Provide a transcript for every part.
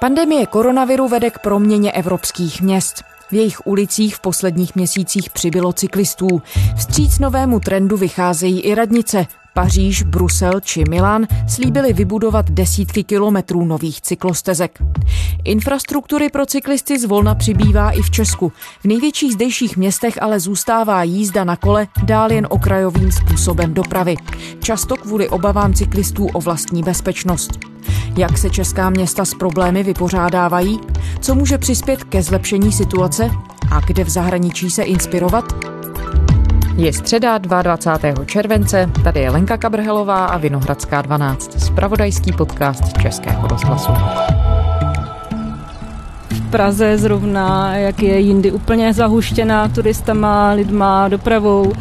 Pandemie koronaviru vede k proměně evropských měst. V jejich ulicích v posledních měsících přibylo cyklistů. Vstříc novému trendu vycházejí i radnice. Paříž, Brusel či Milán slíbili vybudovat desítky kilometrů nových cyklostezek. Infrastruktury pro cyklisty zvolna přibývá i v Česku. V největších zdejších městech ale zůstává jízda na kole dál jen okrajovým způsobem dopravy. Často kvůli obavám cyklistů o vlastní bezpečnost. Jak se česká města s problémy vypořádávají? Co může přispět ke zlepšení situace? A kde v zahraničí se inspirovat? Je středa 22. července, tady je Lenka Kabrhelová a Vinohradská 12, spravodajský podcast Českého rozhlasu. Praze zrovna, jak je jindy úplně zahuštěná turistama, lidma, dopravou,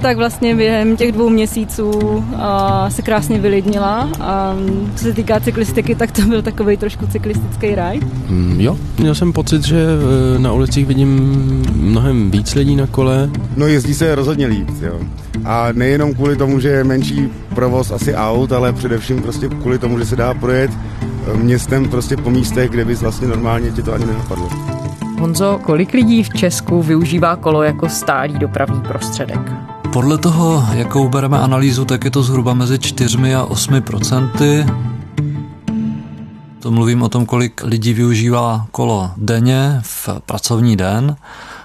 tak vlastně během těch dvou měsíců a, se krásně vylidnila. A co se týká cyklistiky, tak to byl takový trošku cyklistický raj. Mm, jo, měl jsem pocit, že e, na ulicích vidím mnohem víc lidí na kole. No jezdí se rozhodně líp, jo. A nejenom kvůli tomu, že je menší provoz asi aut, ale především prostě kvůli tomu, že se dá projet e, městem prostě po místech, kde bys vlastně normálně ti to ani nenapadlo. Honzo, kolik lidí v Česku využívá kolo jako stálý dopravní prostředek? Podle toho, jakou bereme analýzu, tak je to zhruba mezi 4 a 8 procenty. To mluvím o tom, kolik lidí využívá kolo denně v pracovní den.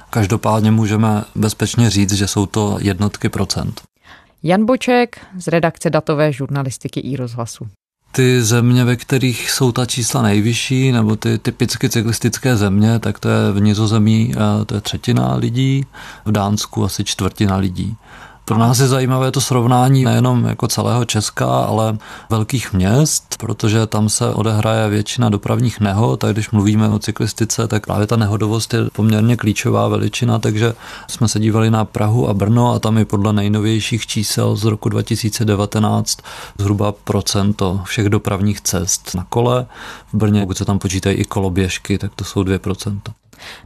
Každopádně můžeme bezpečně říct, že jsou to jednotky procent. Jan Boček z redakce datové žurnalistiky i rozhlasu ty země, ve kterých jsou ta čísla nejvyšší, nebo ty typicky cyklistické země, tak to je v Nizozemí to je třetina lidí, v Dánsku asi čtvrtina lidí. Pro nás je zajímavé to srovnání nejenom jako celého Česka, ale velkých měst, protože tam se odehraje většina dopravních nehod, tak když mluvíme o cyklistice, tak právě ta nehodovost je poměrně klíčová veličina, takže jsme se dívali na Prahu a Brno a tam je podle nejnovějších čísel z roku 2019 zhruba procento všech dopravních cest na kole. V Brně, pokud se tam počítají i koloběžky, tak to jsou 2%.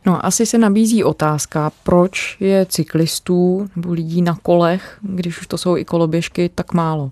No asi se nabízí otázka, proč je cyklistů nebo lidí na kolech, když už to jsou i koloběžky, tak málo.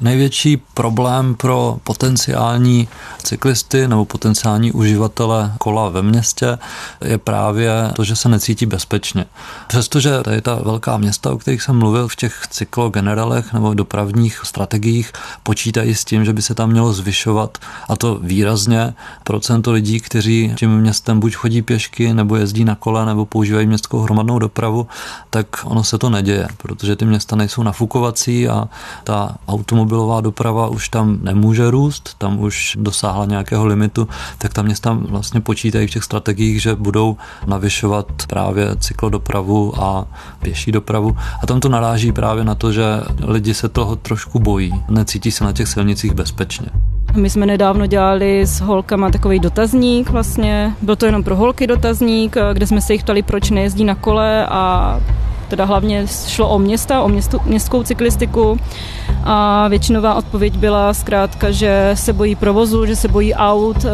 Největší problém pro potenciální cyklisty nebo potenciální uživatele kola ve městě je právě to, že se necítí bezpečně. Přestože tady ta velká města, o kterých jsem mluvil v těch cyklogenerálech nebo dopravních strategiích, počítají s tím, že by se tam mělo zvyšovat a to výrazně procento lidí, kteří tím městem buď chodí pěšky, nebo jezdí na kole, nebo používají městskou hromadnou dopravu, tak ono se to neděje, protože ty města nejsou nafukovací a ta automobilová doprava už tam nemůže růst, tam už dosáhla nějakého limitu, tak tam města vlastně počítají v těch strategiích, že budou navyšovat právě cyklodopravu a pěší dopravu. A tam to naráží právě na to, že lidi se toho trošku bojí, necítí se na těch silnicích bezpečně. My jsme nedávno dělali s holkama takový dotazník vlastně, byl to jenom pro holky dotazník, kde jsme se jich ptali, proč nejezdí na kole a teda hlavně šlo o města, o městu, městskou cyklistiku a většinová odpověď byla zkrátka, že se bojí provozu, že se bojí aut.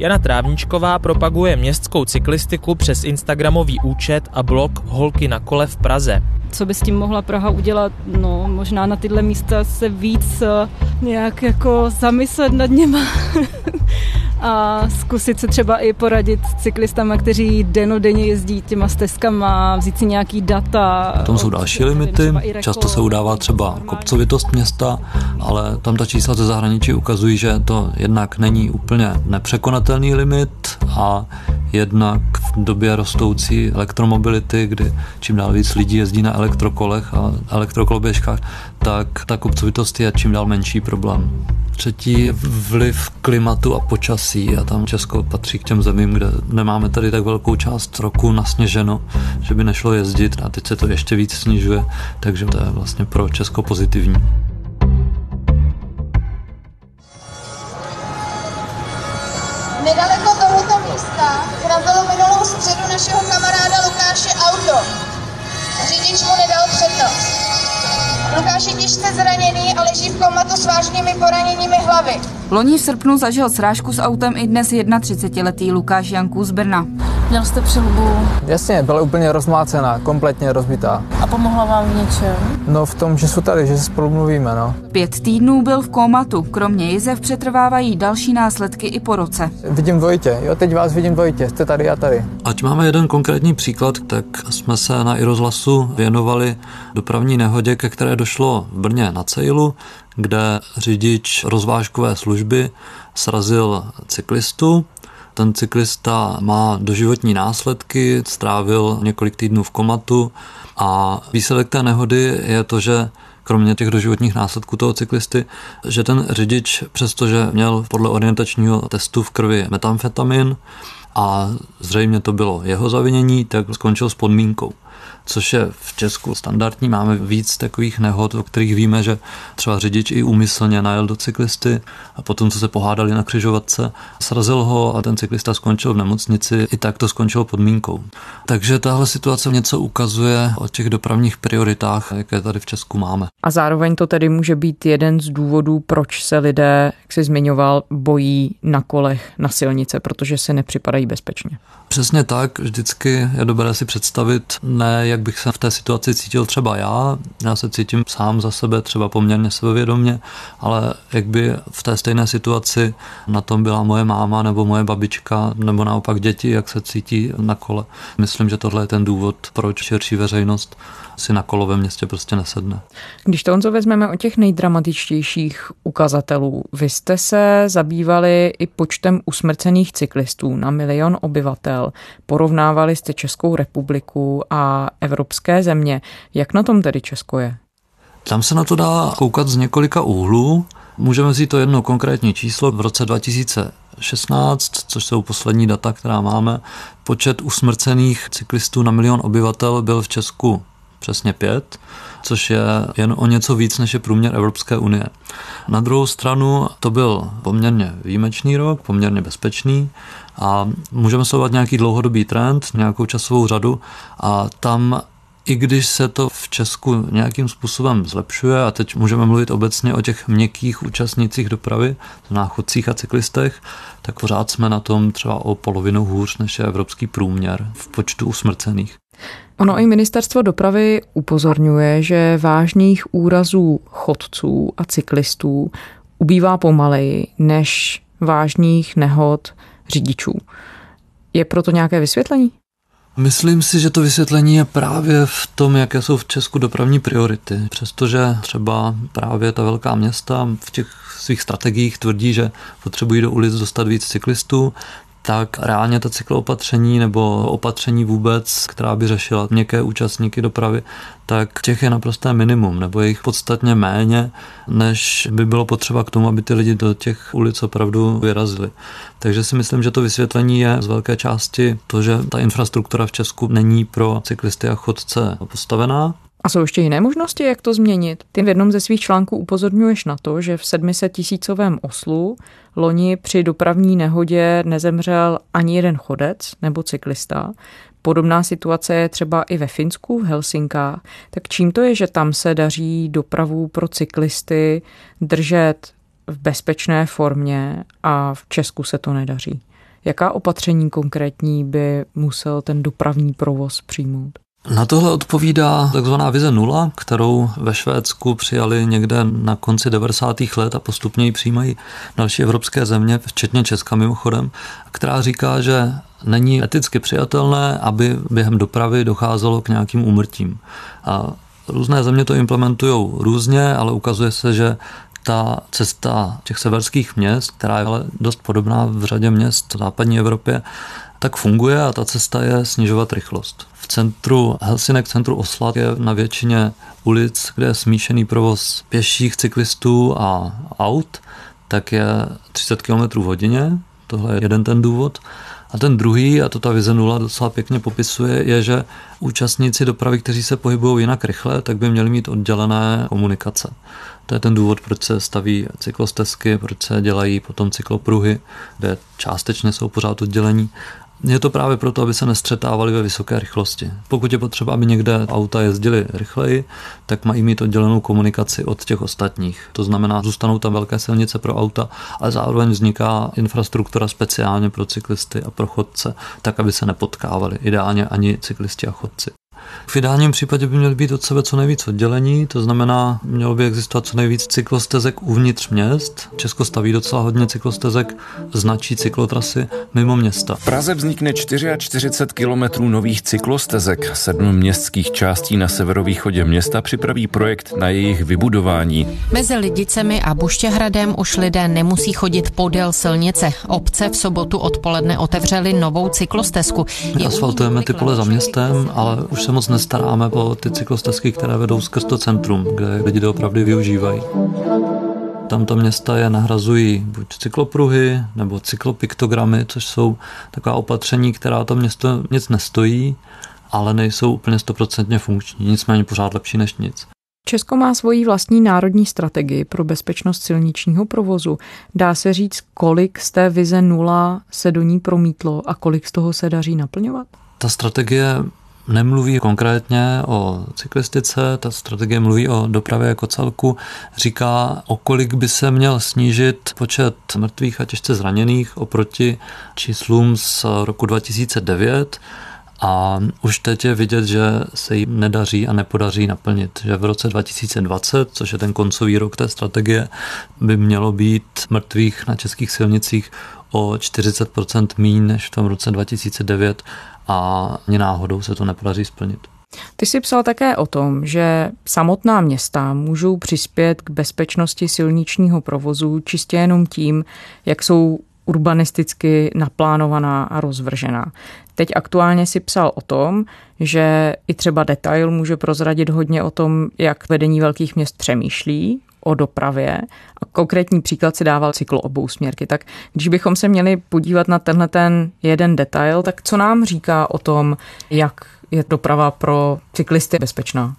Jana Trávničková propaguje městskou cyklistiku přes Instagramový účet a blog Holky na kole v Praze. Co by s tím mohla Praha udělat? No, možná na tyhle místa se víc eh, nějak jako zamyslet nad něma. a zkusit se třeba i poradit s cyklistama, kteří denodenně jezdí těma stezkama, vzít si nějaký data. Tam jsou další limity, často se udává třeba kopcovitost města, ale tam ta čísla ze zahraničí ukazují, že to jednak není úplně nepřekonatelný limit a jednak v době rostoucí elektromobility, kdy čím dál víc lidí jezdí na elektrokolech a elektrokoloběžkách, tak ta kopcovitost je čím dál menší problém. Třetí vliv klimatu a počasí a tam Česko patří k těm zemím, kde nemáme tady tak velkou část roku nasněženo, že by nešlo jezdit a teď se to ještě víc snižuje, takže to je vlastně pro Česko pozitivní. Našeho kamaráda Lukáše auto. Řidič mu nedal přednost. Lukáš je těžce zraněný a leží v komatu s vážnými poraněními hlavy. Loni v srpnu zažil srážku s autem i dnes 31-letý Lukáš Janků z Brna. Měl jste přilbu? Jasně, byla úplně rozmlácená, kompletně rozbitá. A pomohla vám v něčem? No v tom, že jsou tady, že se spolu mluvíme, no. Pět týdnů byl v kómatu. Kromě jizev přetrvávají další následky i po roce. Vidím dvojitě, jo, teď vás vidím dvojitě, jste tady a tady. Ať máme jeden konkrétní příklad, tak jsme se na iRozhlasu věnovali dopravní nehodě, ke které došlo v Brně na Cejlu, kde řidič rozvážkové služby srazil cyklistu. Ten cyklista má doživotní následky, strávil několik týdnů v komatu a výsledek té nehody je to, že kromě těch doživotních následků toho cyklisty, že ten řidič, přestože měl podle orientačního testu v krvi metamfetamin a zřejmě to bylo jeho zavinění, tak skončil s podmínkou což je v Česku standardní. Máme víc takových nehod, o kterých víme, že třeba řidič i úmyslně najel do cyklisty a potom, co se pohádali na křižovatce, srazil ho a ten cyklista skončil v nemocnici. I tak to skončilo podmínkou. Takže tahle situace něco ukazuje o těch dopravních prioritách, jaké tady v Česku máme. A zároveň to tedy může být jeden z důvodů, proč se lidé, jak jsi zmiňoval, bojí na kolech na silnice, protože se nepřipadají bezpečně. Přesně tak, vždycky je dobré si představit, ne jak bych se v té situaci cítil třeba já, já se cítím sám za sebe třeba poměrně sebevědomě, ale jak by v té stejné situaci na tom byla moje máma nebo moje babička nebo naopak děti, jak se cítí na kole. Myslím, že tohle je ten důvod, proč širší veřejnost si na kolo ve městě prostě nesedne. Když to Honzo vezmeme o těch nejdramatičtějších ukazatelů, vy jste se zabývali i počtem usmrcených cyklistů na milion obyvatel, porovnávali jste Českou republiku a evropské země. Jak na tom tedy Česko je? Tam se na to dá koukat z několika úhlů. Můžeme si to jedno konkrétní číslo. V roce 2016, což jsou poslední data, která máme, počet usmrcených cyklistů na milion obyvatel byl v Česku přesně pět, což je jen o něco víc než je průměr Evropské unie. Na druhou stranu to byl poměrně výjimečný rok, poměrně bezpečný a můžeme sledovat nějaký dlouhodobý trend, nějakou časovou řadu a tam i když se to v Česku nějakým způsobem zlepšuje, a teď můžeme mluvit obecně o těch měkkých účastnících dopravy, na chodcích a cyklistech, tak pořád jsme na tom třeba o polovinu hůř než je evropský průměr v počtu usmrcených. Ono i ministerstvo dopravy upozorňuje, že vážných úrazů chodců a cyklistů ubývá pomaleji než vážných nehod řidičů. Je proto nějaké vysvětlení? Myslím si, že to vysvětlení je právě v tom, jaké jsou v Česku dopravní priority. Přestože třeba právě ta velká města v těch svých strategiích tvrdí, že potřebují do ulic dostat víc cyklistů, tak reálně ta cykloopatření nebo opatření vůbec, která by řešila měkké účastníky dopravy, tak těch je naprosté minimum, nebo je jich podstatně méně, než by bylo potřeba k tomu, aby ty lidi do těch ulic opravdu vyrazili. Takže si myslím, že to vysvětlení je z velké části to, že ta infrastruktura v Česku není pro cyklisty a chodce postavená, a jsou ještě jiné možnosti, jak to změnit? Ty v jednom ze svých článků upozorňuješ na to, že v 700 tisícovém oslu loni při dopravní nehodě nezemřel ani jeden chodec nebo cyklista. Podobná situace je třeba i ve Finsku, v Helsinkách. Tak čím to je, že tam se daří dopravu pro cyklisty držet v bezpečné formě a v Česku se to nedaří? Jaká opatření konkrétní by musel ten dopravní provoz přijmout? Na tohle odpovídá takzvaná vize nula, kterou ve Švédsku přijali někde na konci 90. let a postupně ji přijímají další evropské země, včetně Česka mimochodem, která říká, že není eticky přijatelné, aby během dopravy docházelo k nějakým úmrtím. A různé země to implementují různě, ale ukazuje se, že ta cesta těch severských měst, která je ale dost podobná v řadě měst v západní Evropě, tak funguje a ta cesta je snižovat rychlost. V centru Helsinek, centru Osla je na většině ulic, kde je smíšený provoz pěších, cyklistů a aut, tak je 30 km v hodině, tohle je jeden ten důvod. A ten druhý, a to ta vize nula docela pěkně popisuje, je, že účastníci dopravy, kteří se pohybují jinak rychle, tak by měli mít oddělené komunikace. To je ten důvod, proč se staví cyklostezky, proč se dělají potom cyklopruhy, kde částečně jsou pořád oddělení Je to právě proto, aby se nestřetávali ve vysoké rychlosti. Pokud je potřeba, aby někde auta jezdily rychleji, tak mají mít oddělenou komunikaci od těch ostatních. To znamená, zůstanou tam velké silnice pro auta, ale zároveň vzniká infrastruktura speciálně pro cyklisty a pro chodce, tak aby se nepotkávali. Ideálně ani cyklisti a chodci. V ideálním případě by měly být od sebe co nejvíc oddělení, to znamená, mělo by existovat co nejvíc cyklostezek uvnitř měst. Česko staví docela hodně cyklostezek, značí cyklotrasy mimo města. V Praze vznikne 44 kilometrů nových cyklostezek. Sedm městských částí na severovýchodě města připraví projekt na jejich vybudování. Mezi Lidicemi a Buštěhradem už lidé nemusí chodit podél silnice. Obce v sobotu odpoledne otevřely novou cyklostezku. My asfaltujeme ty pole za městem, ale už se moc nestaráme o ty cyklostezky, které vedou skrz to centrum, kde lidi opravdu využívají. Tamto města je nahrazují buď cyklopruhy nebo cyklopiktogramy, což jsou taková opatření, která to město nic nestojí, ale nejsou úplně stoprocentně funkční, nicméně pořád lepší než nic. Česko má svoji vlastní národní strategii pro bezpečnost silničního provozu. Dá se říct, kolik z té vize nula se do ní promítlo a kolik z toho se daří naplňovat? Ta strategie nemluví konkrétně o cyklistice, ta strategie mluví o dopravě jako celku, říká, o kolik by se měl snížit počet mrtvých a těžce zraněných oproti číslům z roku 2009, a už teď je vidět, že se jim nedaří a nepodaří naplnit. Že v roce 2020, což je ten koncový rok té strategie, by mělo být mrtvých na českých silnicích o 40% míň než v tom roce 2009 a ani náhodou se to nepodaří splnit. Ty jsi psal také o tom, že samotná města můžou přispět k bezpečnosti silničního provozu čistě jenom tím, jak jsou urbanisticky naplánovaná a rozvržená. Teď aktuálně si psal o tom, že i třeba detail může prozradit hodně o tom, jak vedení velkých měst přemýšlí o dopravě. A konkrétní příklad si dával cyklo obou směrky. Tak když bychom se měli podívat na tenhle ten jeden detail, tak co nám říká o tom, jak je doprava pro cyklisty bezpečná?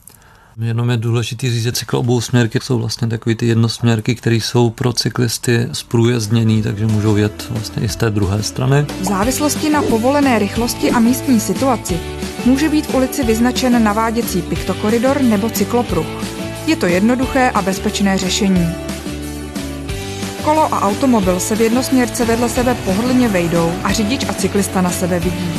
Jenom je důležité říct, že cyklo obou směrky jsou vlastně takové ty jednosměrky, které jsou pro cyklisty zprůjezdněný, takže můžou jet vlastně i z té druhé strany. V závislosti na povolené rychlosti a místní situaci může být v ulici vyznačen naváděcí piktokoridor nebo cyklopruh. Je to jednoduché a bezpečné řešení. Kolo a automobil se v jednosměrce vedle sebe pohodlně vejdou a řidič a cyklista na sebe vidí.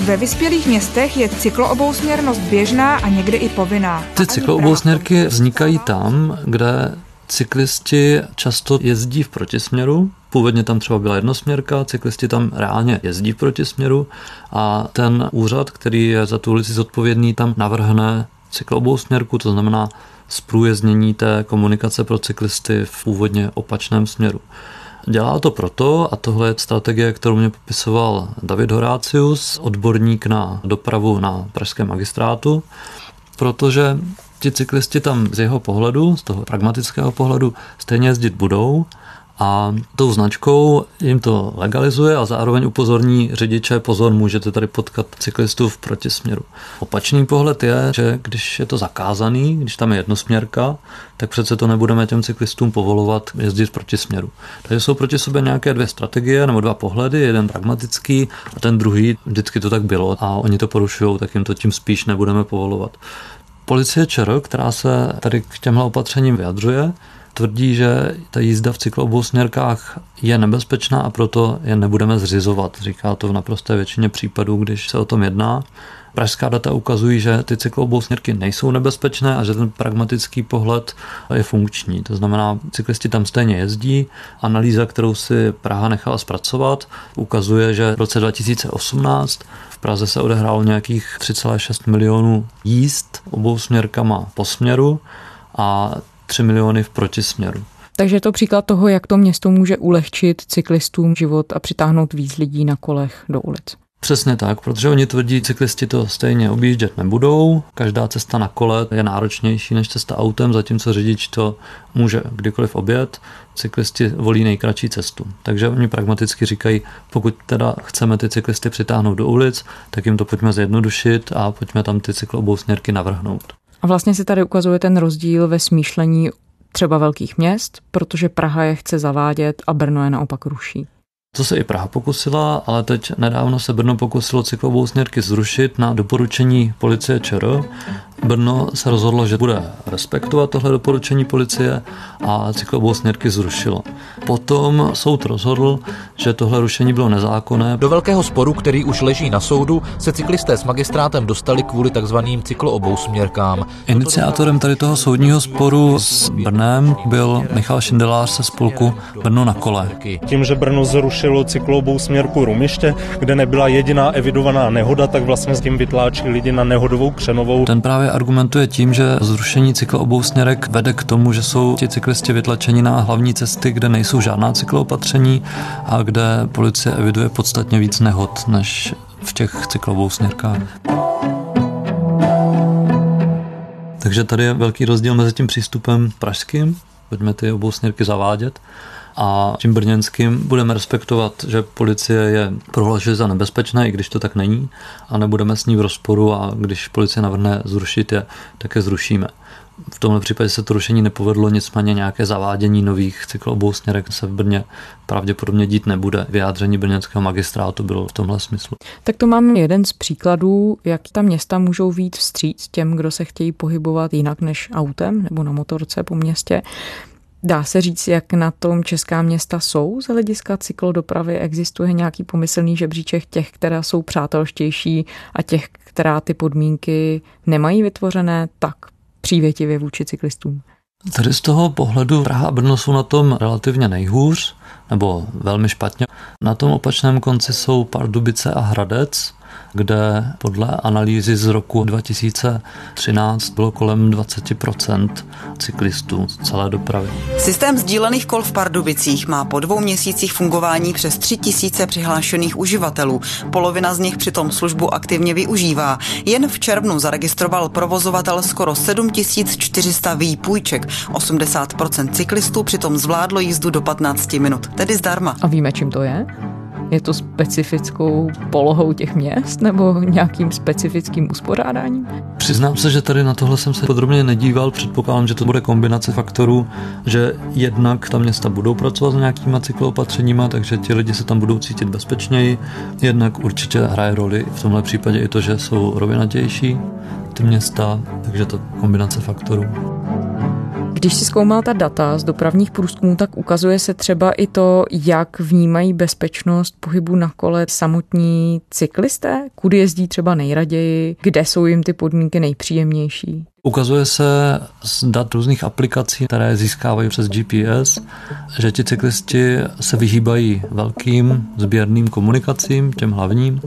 Ve vyspělých městech je cykloobousměrnost běžná a někdy i povinná. Ty cykloobousměrky vznikají tam, kde cyklisti často jezdí v protisměru, Původně tam třeba byla jednosměrka, cyklisti tam reálně jezdí v protisměru a ten úřad, který je za tu ulici zodpovědný, tam navrhne směrku, to znamená zprůjeznění té komunikace pro cyklisty v původně opačném směru. Dělá to proto, a tohle je strategie, kterou mě popisoval David Horácius, odborník na dopravu na pražském magistrátu, protože ti cyklisti tam z jeho pohledu, z toho pragmatického pohledu, stejně jezdit budou, a tou značkou jim to legalizuje a zároveň upozorní řidiče, pozor, můžete tady potkat cyklistů v protisměru. Opačný pohled je, že když je to zakázaný, když tam je jednosměrka, tak přece to nebudeme těm cyklistům povolovat jezdit v protisměru. Takže jsou proti sobě nějaké dvě strategie nebo dva pohledy, jeden pragmatický a ten druhý, vždycky to tak bylo a oni to porušují, tak jim to tím spíš nebudeme povolovat. Policie ČR, která se tady k těmhle opatřením vyjadřuje, tvrdí, že ta jízda v směrkách je nebezpečná a proto je nebudeme zřizovat. Říká to v naprosté většině případů, když se o tom jedná. Pražská data ukazují, že ty směrky nejsou nebezpečné a že ten pragmatický pohled je funkční. To znamená, cyklisti tam stejně jezdí. Analýza, kterou si Praha nechala zpracovat, ukazuje, že v roce 2018 v Praze se odehrálo nějakých 3,6 milionů jízd obou směrkama po směru a 3 miliony v protisměru. Takže je to příklad toho, jak to město může ulehčit cyklistům život a přitáhnout víc lidí na kolech do ulic. Přesně tak, protože oni tvrdí, cyklisti to stejně objíždět nebudou. Každá cesta na kole je náročnější než cesta autem, zatímco řidič to může kdykoliv obět. Cyklisti volí nejkratší cestu. Takže oni pragmaticky říkají, pokud teda chceme ty cyklisty přitáhnout do ulic, tak jim to pojďme zjednodušit a pojďme tam ty cyklobousměrky navrhnout. A vlastně se tady ukazuje ten rozdíl ve smýšlení třeba velkých měst, protože Praha je chce zavádět a Brno je naopak ruší. To se i Praha pokusila, ale teď nedávno se Brno pokusilo cyklovou směrky zrušit na doporučení policie ČR. Brno se rozhodlo, že bude respektovat tohle doporučení policie a cyklovou směrky zrušilo. Potom soud rozhodl, že tohle rušení bylo nezákonné. Do velkého sporu, který už leží na soudu, se cyklisté s magistrátem dostali kvůli takzvaným cykloobou-směrkám. Iniciátorem tady toho soudního sporu s Brnem byl Michal Šindelář se spolku Brno na kole. Tím, že Brno zrušilo cyklovou směrku Rumiště, kde nebyla jediná evidovaná nehoda, tak vlastně s tím vytláčí lidi na nehodovou křenovou. Ten právě argumentuje tím, že zrušení cykloobou směrek vede k tomu, že jsou ti cyklisti vytlačeni na hlavní cesty, kde nejsou žádná cykloopatření a kde policie eviduje podstatně víc nehod než v těch cyklovou směrkách. Takže tady je velký rozdíl mezi tím přístupem pražským, pojďme ty obou směrky zavádět, a tím brněnským budeme respektovat, že policie je prohlašuje za nebezpečné, i když to tak není, a nebudeme s ní v rozporu a když policie navrhne zrušit je, tak je zrušíme. V tomhle případě se to rušení nepovedlo, nicméně nějaké zavádění nových cyklobou směrek se v Brně pravděpodobně dít nebude. Vyjádření brněnského magistrátu bylo v tomhle smyslu. Tak to mám jeden z příkladů, jak ta města můžou víc vstříc těm, kdo se chtějí pohybovat jinak než autem nebo na motorce po městě. Dá se říct, jak na tom česká města jsou z hlediska cyklodopravy? Existuje nějaký pomyslný žebříček těch, která jsou přátelštější a těch, která ty podmínky nemají vytvořené tak přívětivě vůči cyklistům? Tady z toho pohledu Praha a Brno jsou na tom relativně nejhůř, nebo velmi špatně. Na tom opačném konci jsou Pardubice a Hradec, kde podle analýzy z roku 2013 bylo kolem 20% cyklistů z celé dopravy. Systém sdílených kol v Pardubicích má po dvou měsících fungování přes 3 tisíce přihlášených uživatelů. Polovina z nich přitom službu aktivně využívá. Jen v červnu zaregistroval provozovatel skoro 7400 výpůjček. 80% cyklistů přitom zvládlo jízdu do 15 minut, tedy zdarma. A víme, čím to je? Je to specifickou polohou těch měst nebo nějakým specifickým uspořádáním? Přiznám se, že tady na tohle jsem se podrobně nedíval. Předpokládám, že to bude kombinace faktorů, že jednak ta města budou pracovat s nějakýma cykloopatřeníma, takže ti lidi se tam budou cítit bezpečněji. Jednak určitě hraje roli v tomhle případě i to, že jsou rovinatější ty města, takže to kombinace faktorů. Když si zkoumal ta data z dopravních průzkumů, tak ukazuje se třeba i to, jak vnímají bezpečnost pohybu na kole samotní cyklisté, kudy jezdí třeba nejraději, kde jsou jim ty podmínky nejpříjemnější. Ukazuje se z dat různých aplikací, které získávají přes GPS, že ti cyklisti se vyhýbají velkým sběrným komunikacím, těm hlavním,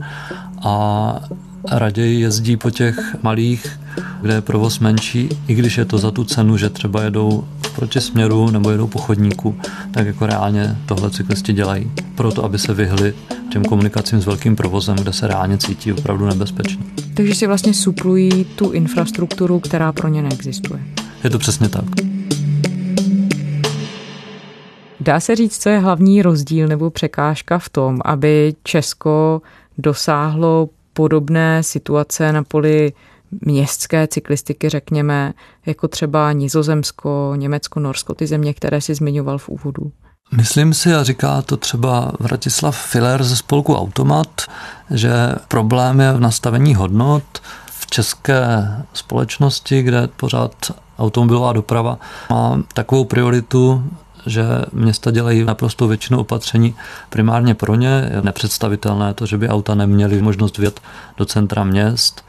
a raději jezdí po těch malých, kde je provoz menší, i když je to za tu cenu, že třeba jedou proti směru nebo jedou po chodníku, tak jako reálně tohle cyklisti dělají. Proto, aby se vyhli těm komunikacím s velkým provozem, kde se reálně cítí opravdu nebezpečně. Takže si vlastně suplují tu infrastrukturu, která pro ně neexistuje. Je to přesně tak. Dá se říct, co je hlavní rozdíl nebo překážka v tom, aby Česko dosáhlo podobné situace na poli městské cyklistiky, řekněme, jako třeba Nizozemsko, Německo, Norsko, ty země, které si zmiňoval v úvodu? Myslím si, a říká to třeba Vratislav Filler ze spolku Automat, že problém je v nastavení hodnot v české společnosti, kde pořád automobilová doprava má takovou prioritu, že města dělají naprosto většinu opatření primárně pro ně. Je nepředstavitelné to, že by auta neměly možnost vjet do centra měst.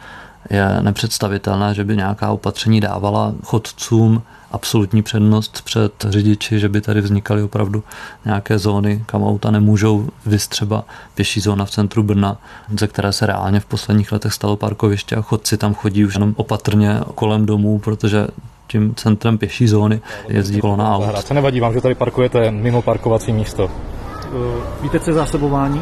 Je nepředstavitelné, že by nějaká opatření dávala chodcům absolutní přednost před řidiči, že by tady vznikaly opravdu nějaké zóny, kam auta nemůžou vystřeba pěší zóna v centru Brna, ze které se reálně v posledních letech stalo parkoviště a chodci tam chodí už jenom opatrně kolem domů, protože tím centrem pěší zóny jezdí kolona aut. Co nevadí vám, že tady parkujete mimo parkovací místo? Víte, co je zásobování?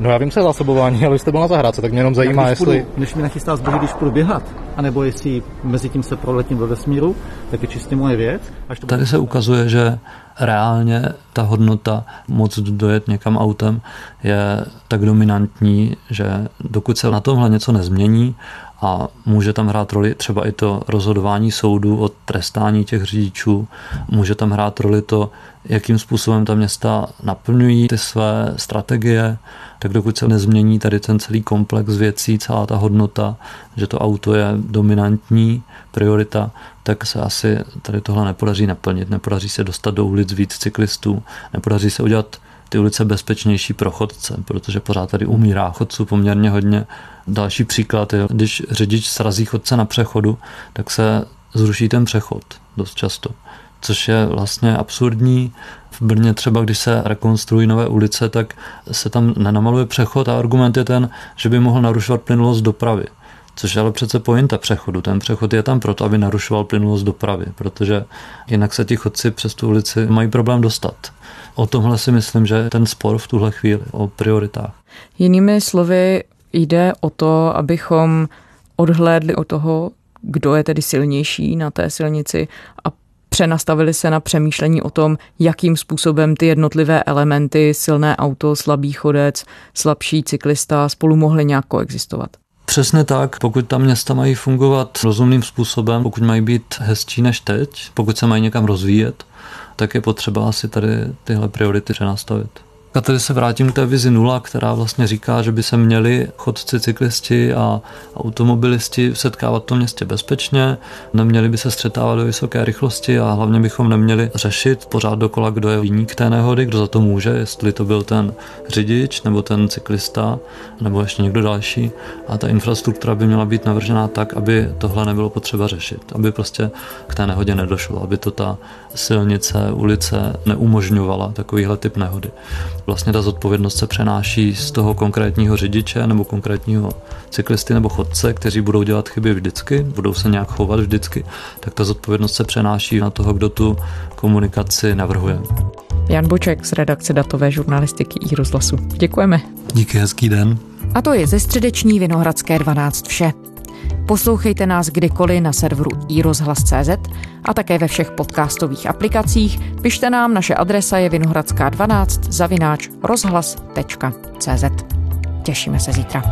No já vím, co je zásobování, ale jste byl na zahrádce, tak mě jenom zajímá, když jestli... Půjdu, než mi nachystá zboží, když půjdu běhat, anebo jestli mezi tím se proletím ve vesmíru, tak je čistě moje věc. Až to Tady se ukazuje, že reálně ta hodnota moc dojet někam autem je tak dominantní, že dokud se na tomhle něco nezmění a může tam hrát roli třeba i to rozhodování soudu o trestání těch řidičů, může tam hrát roli to, jakým způsobem ta města naplňují ty své strategie, tak dokud se nezmění tady ten celý komplex věcí, celá ta hodnota, že to auto je dominantní priorita, tak se asi tady tohle nepodaří naplnit. Nepodaří se dostat do ulic víc cyklistů, nepodaří se udělat ty ulice bezpečnější pro chodce, protože pořád tady umírá chodců poměrně hodně. Další příklad je, když řidič srazí chodce na přechodu, tak se zruší ten přechod dost často, což je vlastně absurdní. V Brně třeba, když se rekonstruují nové ulice, tak se tam nenamaluje přechod a argument je ten, že by mohl narušovat plynulost dopravy. Což je ale přece pointa přechodu. Ten přechod je tam proto, aby narušoval plynulost dopravy, protože jinak se ti chodci přes tu ulici mají problém dostat. O tomhle si myslím, že ten spor v tuhle chvíli, o prioritách. Jinými slovy, jde o to, abychom odhlédli od toho, kdo je tedy silnější na té silnici a přenastavili se na přemýšlení o tom, jakým způsobem ty jednotlivé elementy, silné auto, slabý chodec, slabší cyklista spolu mohly nějak koexistovat. Přesně tak, pokud ta města mají fungovat rozumným způsobem, pokud mají být hezčí než teď, pokud se mají někam rozvíjet, tak je potřeba asi tady tyhle priority přenastavit. A tady se vrátím k té vizi nula, která vlastně říká, že by se měli chodci, cyklisti a automobilisti setkávat v tom městě bezpečně, neměli by se střetávat do vysoké rychlosti a hlavně bychom neměli řešit pořád dokola, kdo je viník té nehody, kdo za to může, jestli to byl ten řidič nebo ten cyklista nebo ještě někdo další. A ta infrastruktura by měla být navržená tak, aby tohle nebylo potřeba řešit, aby prostě k té nehodě nedošlo, aby to ta silnice, ulice neumožňovala takovýhle typ nehody vlastně ta zodpovědnost se přenáší z toho konkrétního řidiče nebo konkrétního cyklisty nebo chodce, kteří budou dělat chyby vždycky, budou se nějak chovat vždycky, tak ta zodpovědnost se přenáší na toho, kdo tu komunikaci navrhuje. Jan Boček z redakce datové žurnalistiky i rozhlasu. Děkujeme. Díky, hezký den. A to je ze středeční Vinohradské 12 vše. Poslouchejte nás kdykoliv na serveru iRozhlas.cz a také ve všech podcastových aplikacích. Pište nám, naše adresa je vinohradská 12 zavináč rozhlas.cz. Těšíme se zítra.